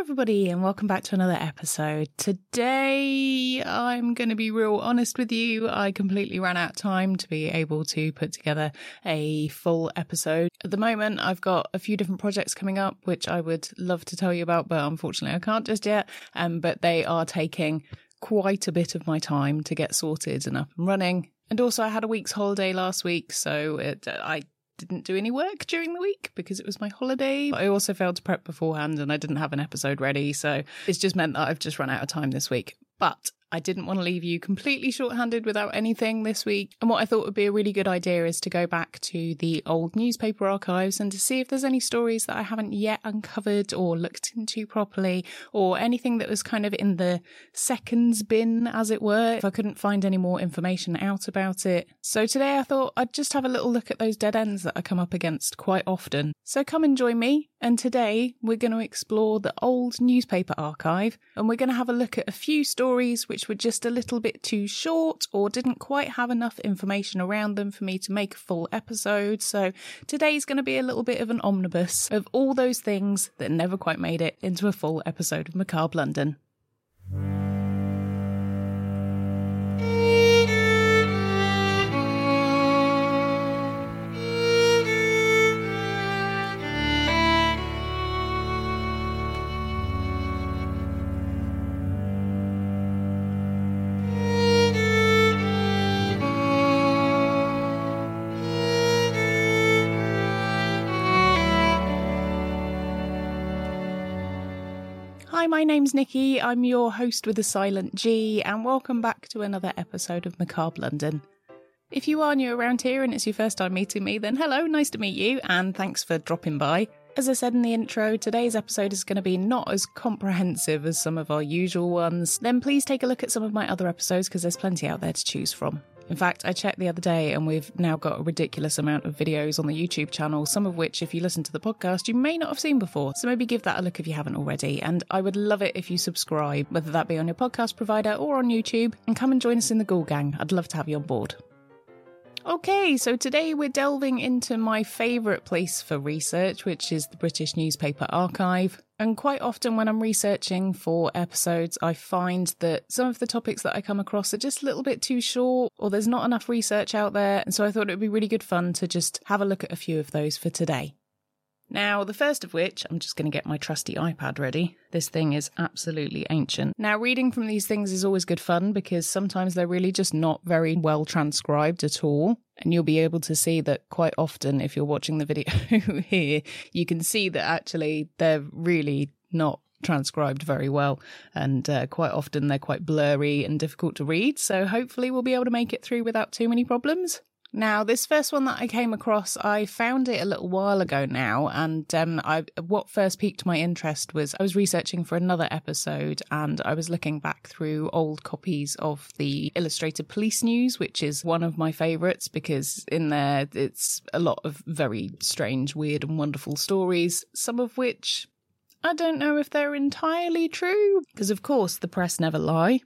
Hello, everybody, and welcome back to another episode. Today, I'm going to be real honest with you. I completely ran out of time to be able to put together a full episode. At the moment, I've got a few different projects coming up, which I would love to tell you about, but unfortunately, I can't just yet. Um, but they are taking quite a bit of my time to get sorted and up and running. And also, I had a week's holiday last week, so it, I didn't do any work during the week because it was my holiday. I also failed to prep beforehand and I didn't have an episode ready. So it's just meant that I've just run out of time this week. But I didn't want to leave you completely short-handed without anything this week. And what I thought would be a really good idea is to go back to the old newspaper archives and to see if there's any stories that I haven't yet uncovered or looked into properly or anything that was kind of in the seconds bin, as it were, if I couldn't find any more information out about it. So today I thought I'd just have a little look at those dead ends that I come up against quite often. So come and join me. And today we're going to explore the old newspaper archive and we're going to have a look at a few stories which were just a little bit too short or didn't quite have enough information around them for me to make a full episode. So today's going to be a little bit of an omnibus of all those things that never quite made it into a full episode of Macabre London. Hi, my name's Nikki. I'm your host with a silent G, and welcome back to another episode of Macabre London. If you are new around here and it's your first time meeting me, then hello, nice to meet you, and thanks for dropping by. As I said in the intro, today's episode is going to be not as comprehensive as some of our usual ones. Then please take a look at some of my other episodes because there's plenty out there to choose from. In fact, I checked the other day and we've now got a ridiculous amount of videos on the YouTube channel, some of which, if you listen to the podcast, you may not have seen before. So maybe give that a look if you haven't already. And I would love it if you subscribe, whether that be on your podcast provider or on YouTube, and come and join us in the Ghoul Gang. I'd love to have you on board. Okay, so today we're delving into my favourite place for research, which is the British Newspaper Archive. And quite often, when I'm researching for episodes, I find that some of the topics that I come across are just a little bit too short, or there's not enough research out there. And so I thought it would be really good fun to just have a look at a few of those for today. Now, the first of which, I'm just going to get my trusty iPad ready. This thing is absolutely ancient. Now, reading from these things is always good fun because sometimes they're really just not very well transcribed at all. And you'll be able to see that quite often, if you're watching the video here, you can see that actually they're really not transcribed very well. And uh, quite often they're quite blurry and difficult to read. So hopefully we'll be able to make it through without too many problems. Now, this first one that I came across, I found it a little while ago now, and um, I what first piqued my interest was I was researching for another episode, and I was looking back through old copies of the Illustrated Police News, which is one of my favourites because in there it's a lot of very strange, weird, and wonderful stories, some of which I don't know if they're entirely true, because of course the press never lie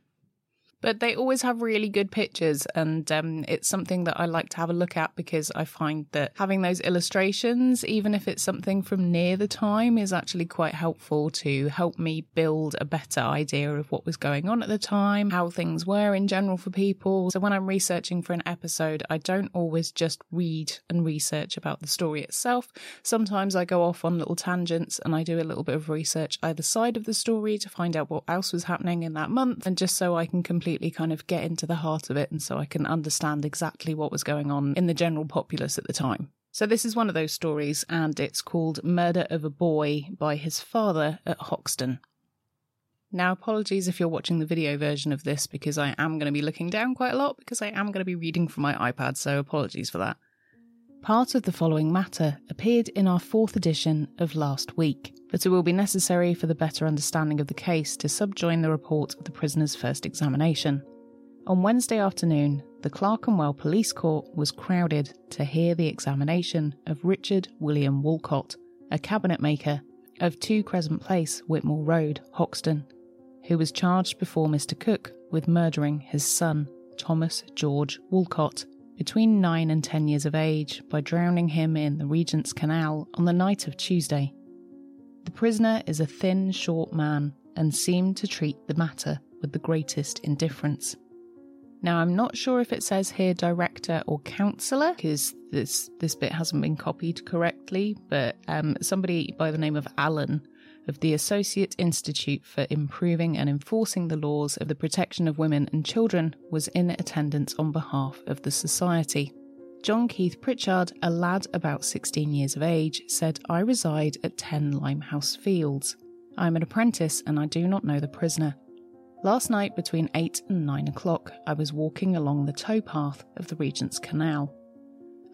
but they always have really good pictures and um, it's something that i like to have a look at because i find that having those illustrations even if it's something from near the time is actually quite helpful to help me build a better idea of what was going on at the time how things were in general for people. So when i'm researching for an episode i don't always just read and research about the story itself. Sometimes i go off on little tangents and i do a little bit of research either side of the story to find out what else was happening in that month and just so i can complete kind of get into the heart of it and so I can understand exactly what was going on in the general populace at the time. So, this is one of those stories, and it's called Murder of a Boy by his father at Hoxton. Now, apologies if you're watching the video version of this because I am going to be looking down quite a lot because I am going to be reading from my iPad, so apologies for that. Part of the following matter appeared in our fourth edition of last week, but it will be necessary for the better understanding of the case to subjoin the report of the prisoner's first examination. On Wednesday afternoon, the Clerkenwell Police Court was crowded to hear the examination of Richard William Woolcott, a cabinet maker of 2 Crescent Place, Whitmore Road, Hoxton, who was charged before Mr. Cook with murdering his son, Thomas George Woolcott, between 9 and 10 years of age by drowning him in the Regent's Canal on the night of Tuesday. The prisoner is a thin, short man and seemed to treat the matter with the greatest indifference. Now, I'm not sure if it says here director or counsellor because this this bit hasn't been copied correctly, but um, somebody by the name of Allen of the Associate Institute for Improving and Enforcing the Laws of the Protection of Women and Children was in attendance on behalf of the Society. John Keith Pritchard, a lad about 16 years of age, said, I reside at 10 Limehouse Fields. I am an apprentice and I do not know the prisoner. Last night, between 8 and 9 o'clock, I was walking along the towpath of the Regent's Canal.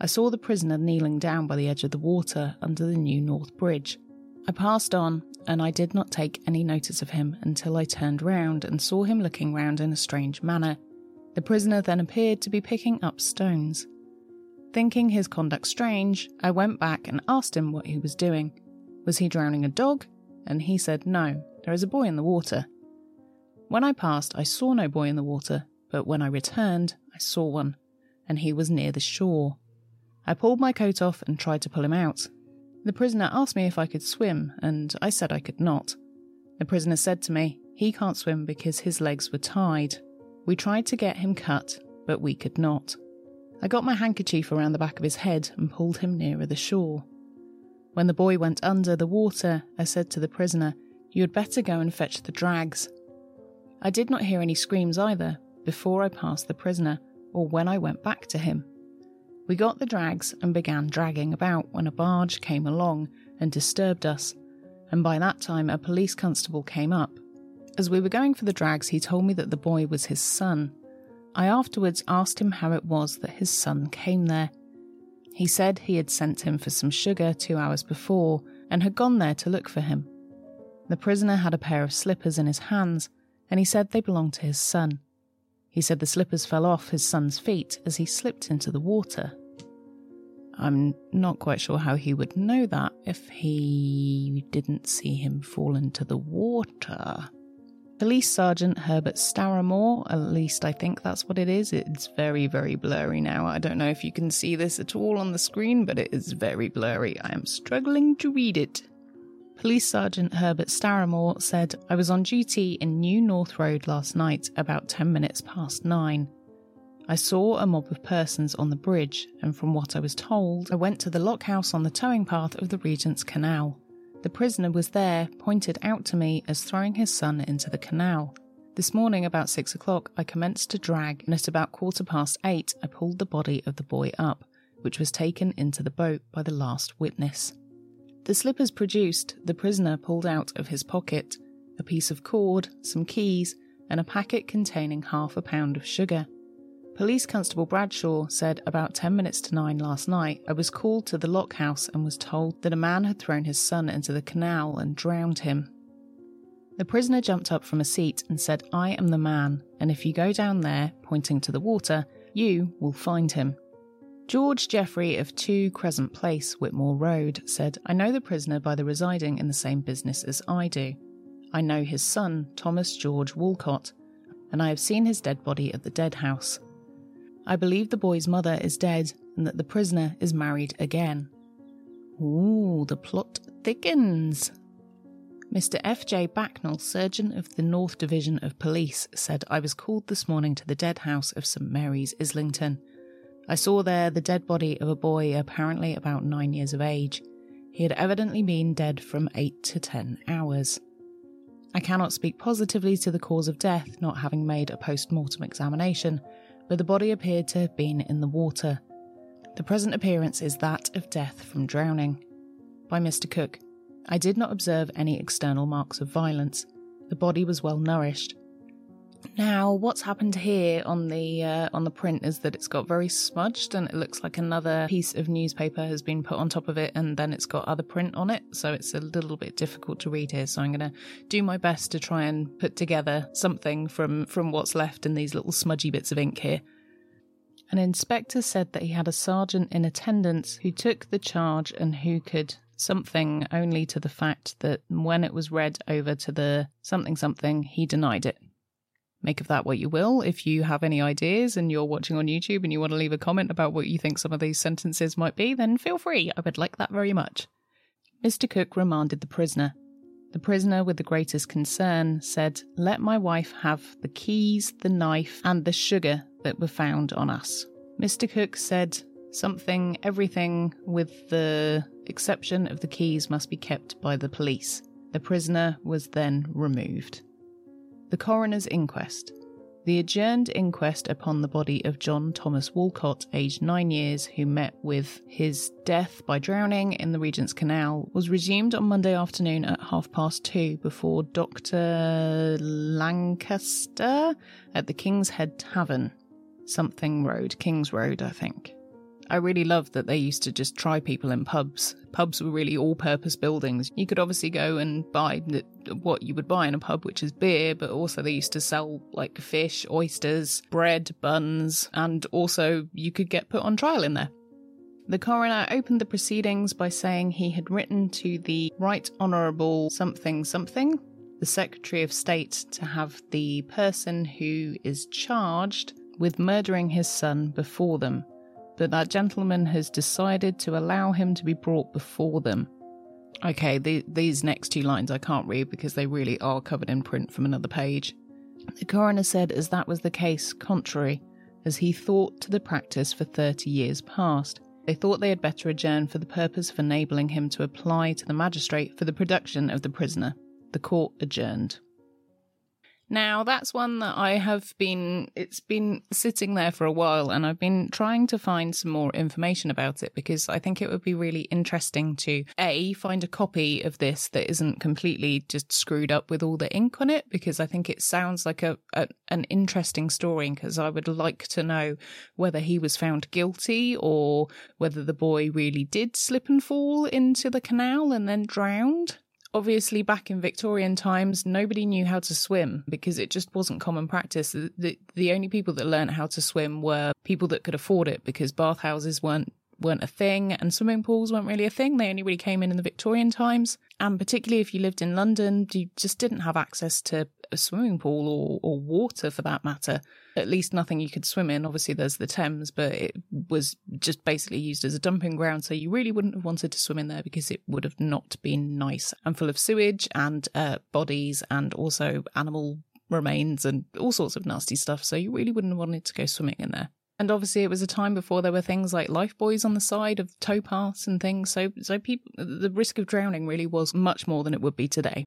I saw the prisoner kneeling down by the edge of the water under the new North Bridge. I passed on, and I did not take any notice of him until I turned round and saw him looking round in a strange manner. The prisoner then appeared to be picking up stones. Thinking his conduct strange, I went back and asked him what he was doing. Was he drowning a dog? And he said, No, there is a boy in the water. When I passed, I saw no boy in the water, but when I returned, I saw one, and he was near the shore. I pulled my coat off and tried to pull him out, the prisoner asked me if I could swim, and I said I could not. The prisoner said to me he can't swim because his legs were tied. We tried to get him cut, but we could not. I got my handkerchief around the back of his head and pulled him nearer the shore. When the boy went under the water, I said to the prisoner, You had better go and fetch the drags. I did not hear any screams either before I passed the prisoner or when I went back to him. We got the drags and began dragging about when a barge came along and disturbed us, and by that time a police constable came up. As we were going for the drags, he told me that the boy was his son. I afterwards asked him how it was that his son came there. He said he had sent him for some sugar two hours before and had gone there to look for him. The prisoner had a pair of slippers in his hands, and he said they belonged to his son. He said the slippers fell off his son's feet as he slipped into the water. I'm not quite sure how he would know that if he didn't see him fall into the water. Police Sergeant Herbert Starramore, at least I think that's what it is. It's very, very blurry now. I don't know if you can see this at all on the screen, but it is very blurry. I am struggling to read it. Police Sergeant Herbert Starramore said, I was on duty in New North Road last night about 10 minutes past nine. I saw a mob of persons on the bridge, and from what I was told, I went to the lock house on the towing path of the Regent's Canal. The prisoner was there, pointed out to me as throwing his son into the canal. This morning, about six o'clock, I commenced to drag, and at about quarter past eight, I pulled the body of the boy up, which was taken into the boat by the last witness. The slippers produced, the prisoner pulled out of his pocket a piece of cord, some keys, and a packet containing half a pound of sugar. Police Constable Bradshaw said about 10 minutes to 9 last night, I was called to the lock house and was told that a man had thrown his son into the canal and drowned him. The prisoner jumped up from a seat and said, I am the man, and if you go down there, pointing to the water, you will find him. George Jeffrey of 2 Crescent Place, Whitmore Road, said, I know the prisoner by the residing in the same business as I do. I know his son, Thomas George Walcott, and I have seen his dead body at the dead house. I believe the boy's mother is dead and that the prisoner is married again. Ooh, the plot thickens. Mr. F.J. Backnell, surgeon of the North Division of Police, said I was called this morning to the dead house of St. Mary's, Islington. I saw there the dead body of a boy apparently about nine years of age. He had evidently been dead from eight to ten hours. I cannot speak positively to the cause of death, not having made a post mortem examination, but the body appeared to have been in the water. The present appearance is that of death from drowning. By Mr. Cook. I did not observe any external marks of violence. The body was well nourished. Now, what's happened here on the uh, on the print is that it's got very smudged, and it looks like another piece of newspaper has been put on top of it, and then it's got other print on it, so it's a little bit difficult to read here. So I'm going to do my best to try and put together something from from what's left in these little smudgy bits of ink here. An inspector said that he had a sergeant in attendance who took the charge and who could something only to the fact that when it was read over to the something something, he denied it. Make of that what you will. If you have any ideas and you're watching on YouTube and you want to leave a comment about what you think some of these sentences might be, then feel free. I would like that very much. Mr. Cook remanded the prisoner. The prisoner, with the greatest concern, said, Let my wife have the keys, the knife, and the sugar that were found on us. Mr. Cook said, Something, everything, with the exception of the keys, must be kept by the police. The prisoner was then removed. The coroner's inquest. The adjourned inquest upon the body of John Thomas Walcott, aged nine years, who met with his death by drowning in the Regent's Canal, was resumed on Monday afternoon at half past two before Dr. Lankester at the King's Head Tavern. Something Road, King's Road, I think. I really loved that they used to just try people in pubs. Pubs were really all purpose buildings. You could obviously go and buy what you would buy in a pub, which is beer, but also they used to sell like fish, oysters, bread, buns, and also you could get put on trial in there. The coroner opened the proceedings by saying he had written to the Right Honourable something something, the Secretary of State, to have the person who is charged with murdering his son before them but that gentleman has decided to allow him to be brought before them. Okay, the, these next two lines I can't read because they really are covered in print from another page. The coroner said, as that was the case, contrary, as he thought to the practice for 30 years past. They thought they had better adjourn for the purpose of enabling him to apply to the magistrate for the production of the prisoner. The court adjourned. Now, that's one that I have been, it's been sitting there for a while and I've been trying to find some more information about it because I think it would be really interesting to A, find a copy of this that isn't completely just screwed up with all the ink on it because I think it sounds like a, a an interesting story because I would like to know whether he was found guilty or whether the boy really did slip and fall into the canal and then drowned obviously back in Victorian times, nobody knew how to swim because it just wasn't common practice. The, the, only people that learned how to swim were people that could afford it because bathhouses weren't weren't a thing and swimming pools weren't really a thing. They only really came in in the Victorian times. And particularly if you lived in London, you just didn't have access to a swimming pool or, or water for that matter. At least nothing you could swim in. Obviously, there's the Thames, but it was just basically used as a dumping ground. So you really wouldn't have wanted to swim in there because it would have not been nice and full of sewage and uh, bodies and also animal remains and all sorts of nasty stuff. So you really wouldn't have wanted to go swimming in there. And obviously, it was a time before there were things like lifebuoys on the side of towpaths and things. So, so people, the risk of drowning really was much more than it would be today.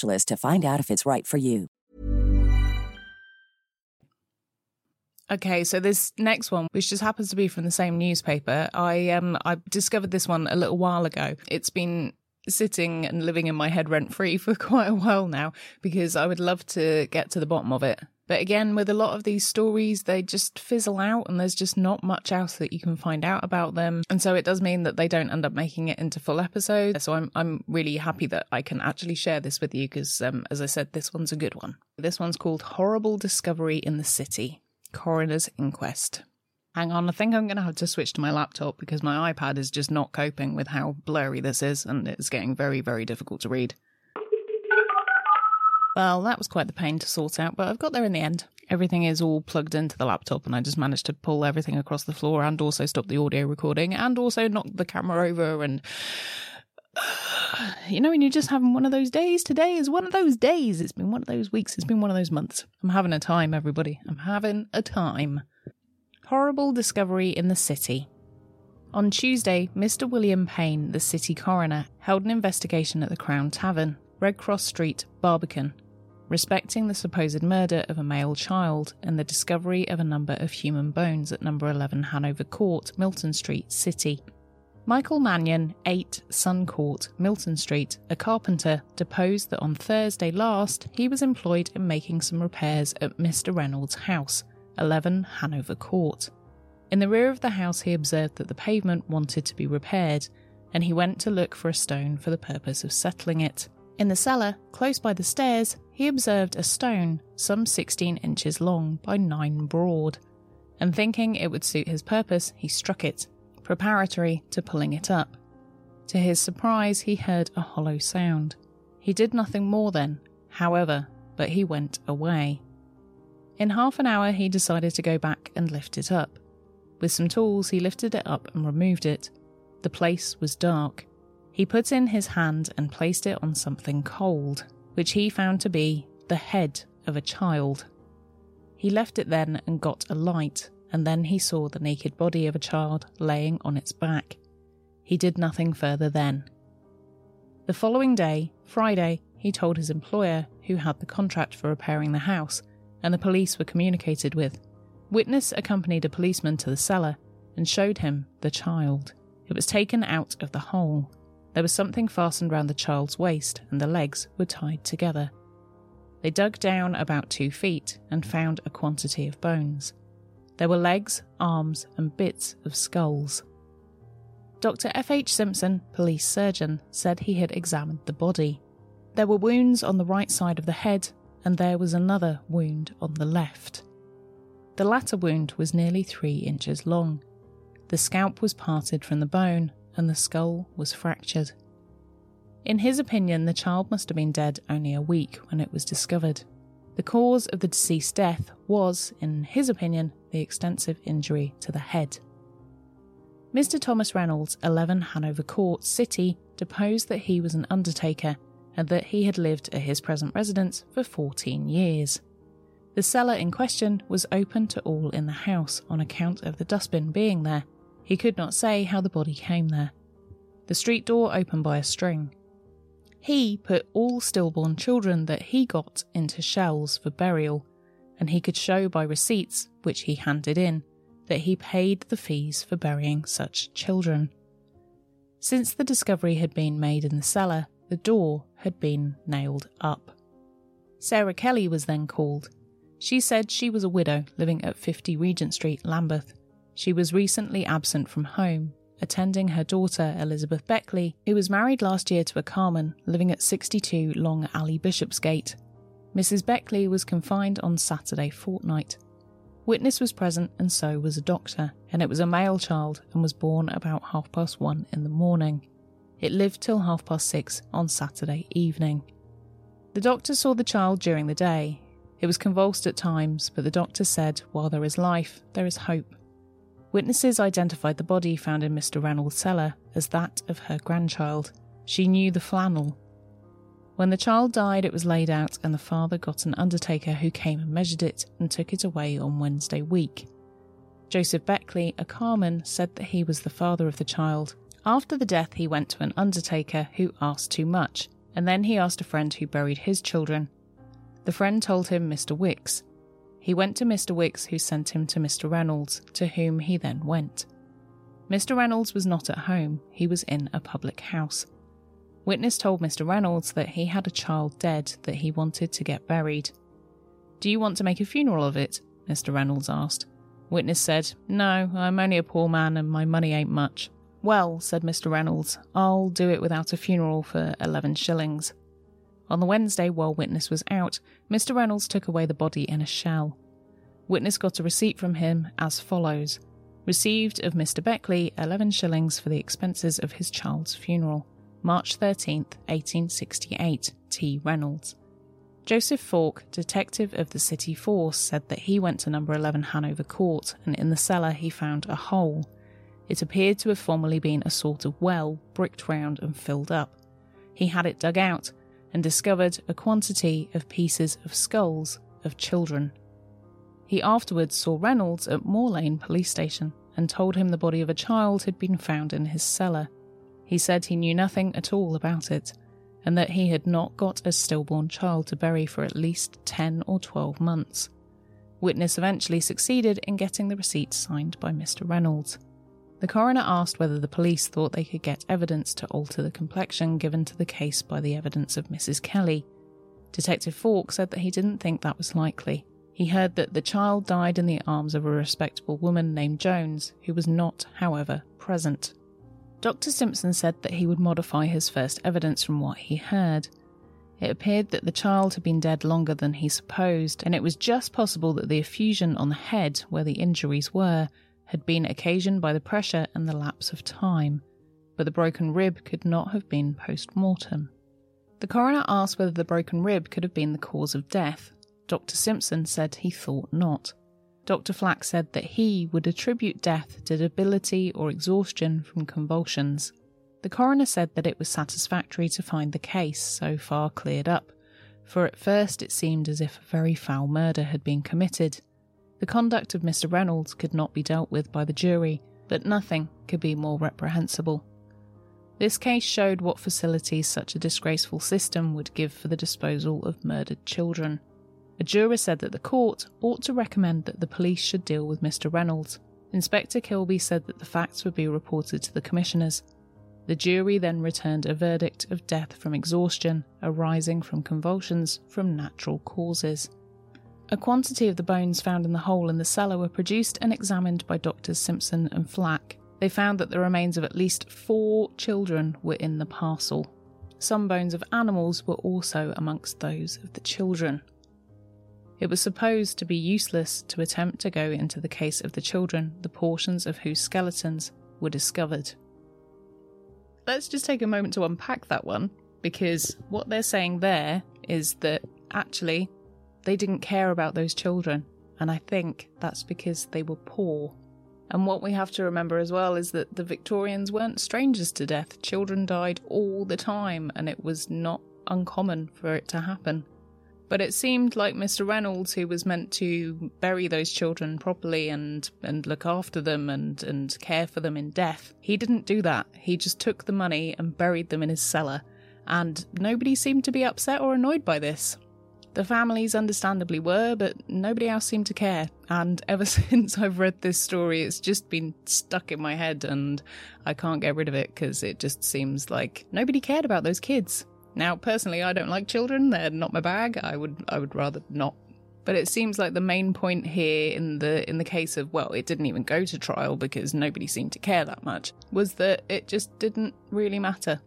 to find out if it's right for you. Okay, so this next one, which just happens to be from the same newspaper, I um I discovered this one a little while ago. It's been sitting and living in my head rent free for quite a while now because I would love to get to the bottom of it. But again, with a lot of these stories, they just fizzle out and there's just not much else that you can find out about them. And so it does mean that they don't end up making it into full episodes. So I'm, I'm really happy that I can actually share this with you because, um, as I said, this one's a good one. This one's called Horrible Discovery in the City Coroner's Inquest. Hang on, I think I'm going to have to switch to my laptop because my iPad is just not coping with how blurry this is and it's getting very, very difficult to read. Well, that was quite the pain to sort out, but I've got there in the end. Everything is all plugged into the laptop, and I just managed to pull everything across the floor and also stop the audio recording and also knock the camera over. And you know, when you're just having one of those days, today is one of those days. It's been one of those weeks, it's been one of those months. I'm having a time, everybody. I'm having a time. Horrible discovery in the city. On Tuesday, Mr. William Payne, the city coroner, held an investigation at the Crown Tavern, Red Cross Street, Barbican, respecting the supposed murder of a male child and the discovery of a number of human bones at number 11 Hanover Court, Milton Street, City. Michael Mannion, 8 Sun Court, Milton Street, a carpenter, deposed that on Thursday last he was employed in making some repairs at Mr. Reynolds' house, 11 Hanover Court. In the rear of the house, he observed that the pavement wanted to be repaired, and he went to look for a stone for the purpose of settling it. In the cellar, close by the stairs, he observed a stone some 16 inches long by 9 broad, and thinking it would suit his purpose, he struck it, preparatory to pulling it up. To his surprise, he heard a hollow sound. He did nothing more then, however, but he went away. In half an hour, he decided to go back and lift it up. With some tools, he lifted it up and removed it. The place was dark. He put in his hand and placed it on something cold, which he found to be the head of a child. He left it then and got a light, and then he saw the naked body of a child laying on its back. He did nothing further then. The following day, Friday, he told his employer, who had the contract for repairing the house, and the police were communicated with. Witness accompanied a policeman to the cellar and showed him the child. It was taken out of the hole. There was something fastened round the child's waist, and the legs were tied together. They dug down about two feet and found a quantity of bones. There were legs, arms, and bits of skulls. Dr. F.H. Simpson, police surgeon, said he had examined the body. There were wounds on the right side of the head, and there was another wound on the left. The latter wound was nearly three inches long. The scalp was parted from the bone, and the skull was fractured. In his opinion, the child must have been dead only a week when it was discovered. The cause of the deceased death was, in his opinion, the extensive injury to the head. Mr. Thomas Reynolds, 11 Hanover Court, City, deposed that he was an undertaker and that he had lived at his present residence for 14 years. The cellar in question was open to all in the house on account of the dustbin being there, he could not say how the body came there. The street door opened by a string. He put all stillborn children that he got into shells for burial, and he could show by receipts, which he handed in, that he paid the fees for burying such children. Since the discovery had been made in the cellar, the door had been nailed up. Sarah Kelly was then called. She said she was a widow living at 50 Regent Street, Lambeth. She was recently absent from home, attending her daughter Elizabeth Beckley, who was married last year to a carman living at 62 Long Alley Bishopsgate. Mrs. Beckley was confined on Saturday fortnight. Witness was present, and so was a doctor, and it was a male child and was born about half past one in the morning. It lived till half past six on Saturday evening. The doctor saw the child during the day. It was convulsed at times, but the doctor said, While there is life, there is hope. Witnesses identified the body found in Mr. Reynolds' cellar as that of her grandchild. She knew the flannel. When the child died, it was laid out, and the father got an undertaker who came and measured it and took it away on Wednesday week. Joseph Beckley, a carman, said that he was the father of the child. After the death, he went to an undertaker who asked too much, and then he asked a friend who buried his children. The friend told him Mr. Wicks, he went to Mr. Wicks, who sent him to Mr. Reynolds, to whom he then went. Mr. Reynolds was not at home, he was in a public house. Witness told Mr. Reynolds that he had a child dead that he wanted to get buried. Do you want to make a funeral of it? Mr. Reynolds asked. Witness said, No, I'm only a poor man and my money ain't much. Well, said Mr. Reynolds, I'll do it without a funeral for 11 shillings. On the Wednesday, while Witness was out, Mr. Reynolds took away the body in a shell. Witness got a receipt from him as follows Received of Mr. Beckley 11 shillings for the expenses of his child's funeral. March 13th, 1868. T. Reynolds. Joseph Falk, detective of the City Force, said that he went to number 11 Hanover Court and in the cellar he found a hole. It appeared to have formerly been a sort of well, bricked round and filled up. He had it dug out and discovered a quantity of pieces of skulls of children. He afterwards saw Reynolds at Moor Lane police station and told him the body of a child had been found in his cellar. He said he knew nothing at all about it, and that he had not got a stillborn child to bury for at least 10 or 12 months. Witness eventually succeeded in getting the receipt signed by Mr. Reynolds. The coroner asked whether the police thought they could get evidence to alter the complexion given to the case by the evidence of Mrs. Kelly. Detective Falk said that he didn't think that was likely. He heard that the child died in the arms of a respectable woman named Jones, who was not, however, present. Dr. Simpson said that he would modify his first evidence from what he heard. It appeared that the child had been dead longer than he supposed, and it was just possible that the effusion on the head, where the injuries were, had been occasioned by the pressure and the lapse of time, but the broken rib could not have been post mortem. The coroner asked whether the broken rib could have been the cause of death. Dr. Simpson said he thought not. Dr. Flack said that he would attribute death to debility or exhaustion from convulsions. The coroner said that it was satisfactory to find the case so far cleared up, for at first it seemed as if a very foul murder had been committed. The conduct of Mr. Reynolds could not be dealt with by the jury, but nothing could be more reprehensible. This case showed what facilities such a disgraceful system would give for the disposal of murdered children. A juror said that the court ought to recommend that the police should deal with Mr. Reynolds. Inspector Kilby said that the facts would be reported to the commissioners. The jury then returned a verdict of death from exhaustion arising from convulsions from natural causes. A quantity of the bones found in the hole in the cellar were produced and examined by Doctors Simpson and Flack. They found that the remains of at least four children were in the parcel. Some bones of animals were also amongst those of the children. It was supposed to be useless to attempt to go into the case of the children, the portions of whose skeletons were discovered. Let's just take a moment to unpack that one, because what they're saying there is that actually they didn't care about those children, and I think that's because they were poor. And what we have to remember as well is that the Victorians weren't strangers to death. Children died all the time, and it was not uncommon for it to happen. But it seemed like Mr. Reynolds, who was meant to bury those children properly and, and look after them and, and care for them in death, he didn't do that. He just took the money and buried them in his cellar and nobody seemed to be upset or annoyed by this. The families understandably were, but nobody else seemed to care. And ever since I've read this story, it's just been stuck in my head and I can't get rid of it because it just seems like nobody cared about those kids. Now, personally, I don't like children. They're not my bag. I would I would rather not but it seems like the main point here in the in the case of well it didn't even go to trial because nobody seemed to care that much was that it just didn't really matter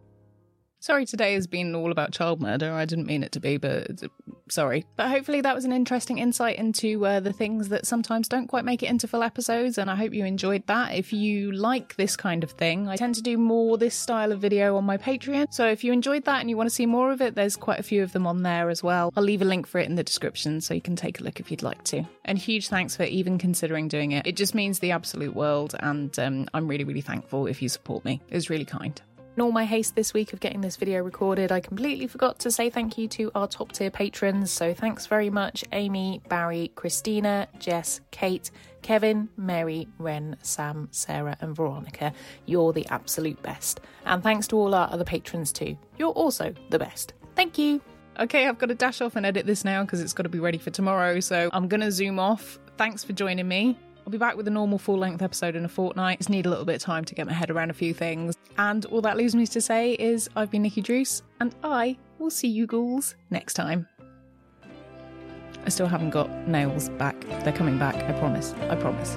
Sorry, today has been all about child murder. I didn't mean it to be, but sorry. But hopefully, that was an interesting insight into uh, the things that sometimes don't quite make it into full episodes, and I hope you enjoyed that. If you like this kind of thing, I tend to do more this style of video on my Patreon. So if you enjoyed that and you want to see more of it, there's quite a few of them on there as well. I'll leave a link for it in the description so you can take a look if you'd like to. And huge thanks for even considering doing it. It just means the absolute world, and um, I'm really, really thankful if you support me. It's really kind. In all my haste this week of getting this video recorded, I completely forgot to say thank you to our top tier patrons. So thanks very much, Amy, Barry, Christina, Jess, Kate, Kevin, Mary, Ren, Sam, Sarah, and Veronica. You're the absolute best. And thanks to all our other patrons too. You're also the best. Thank you. Okay, I've got to dash off and edit this now because it's got to be ready for tomorrow. So I'm going to zoom off. Thanks for joining me. I'll be back with a normal full length episode in a fortnight. Just need a little bit of time to get my head around a few things. And all that leaves me to say is I've been Nikki Druce, and I will see you ghouls next time. I still haven't got nails back. They're coming back, I promise. I promise.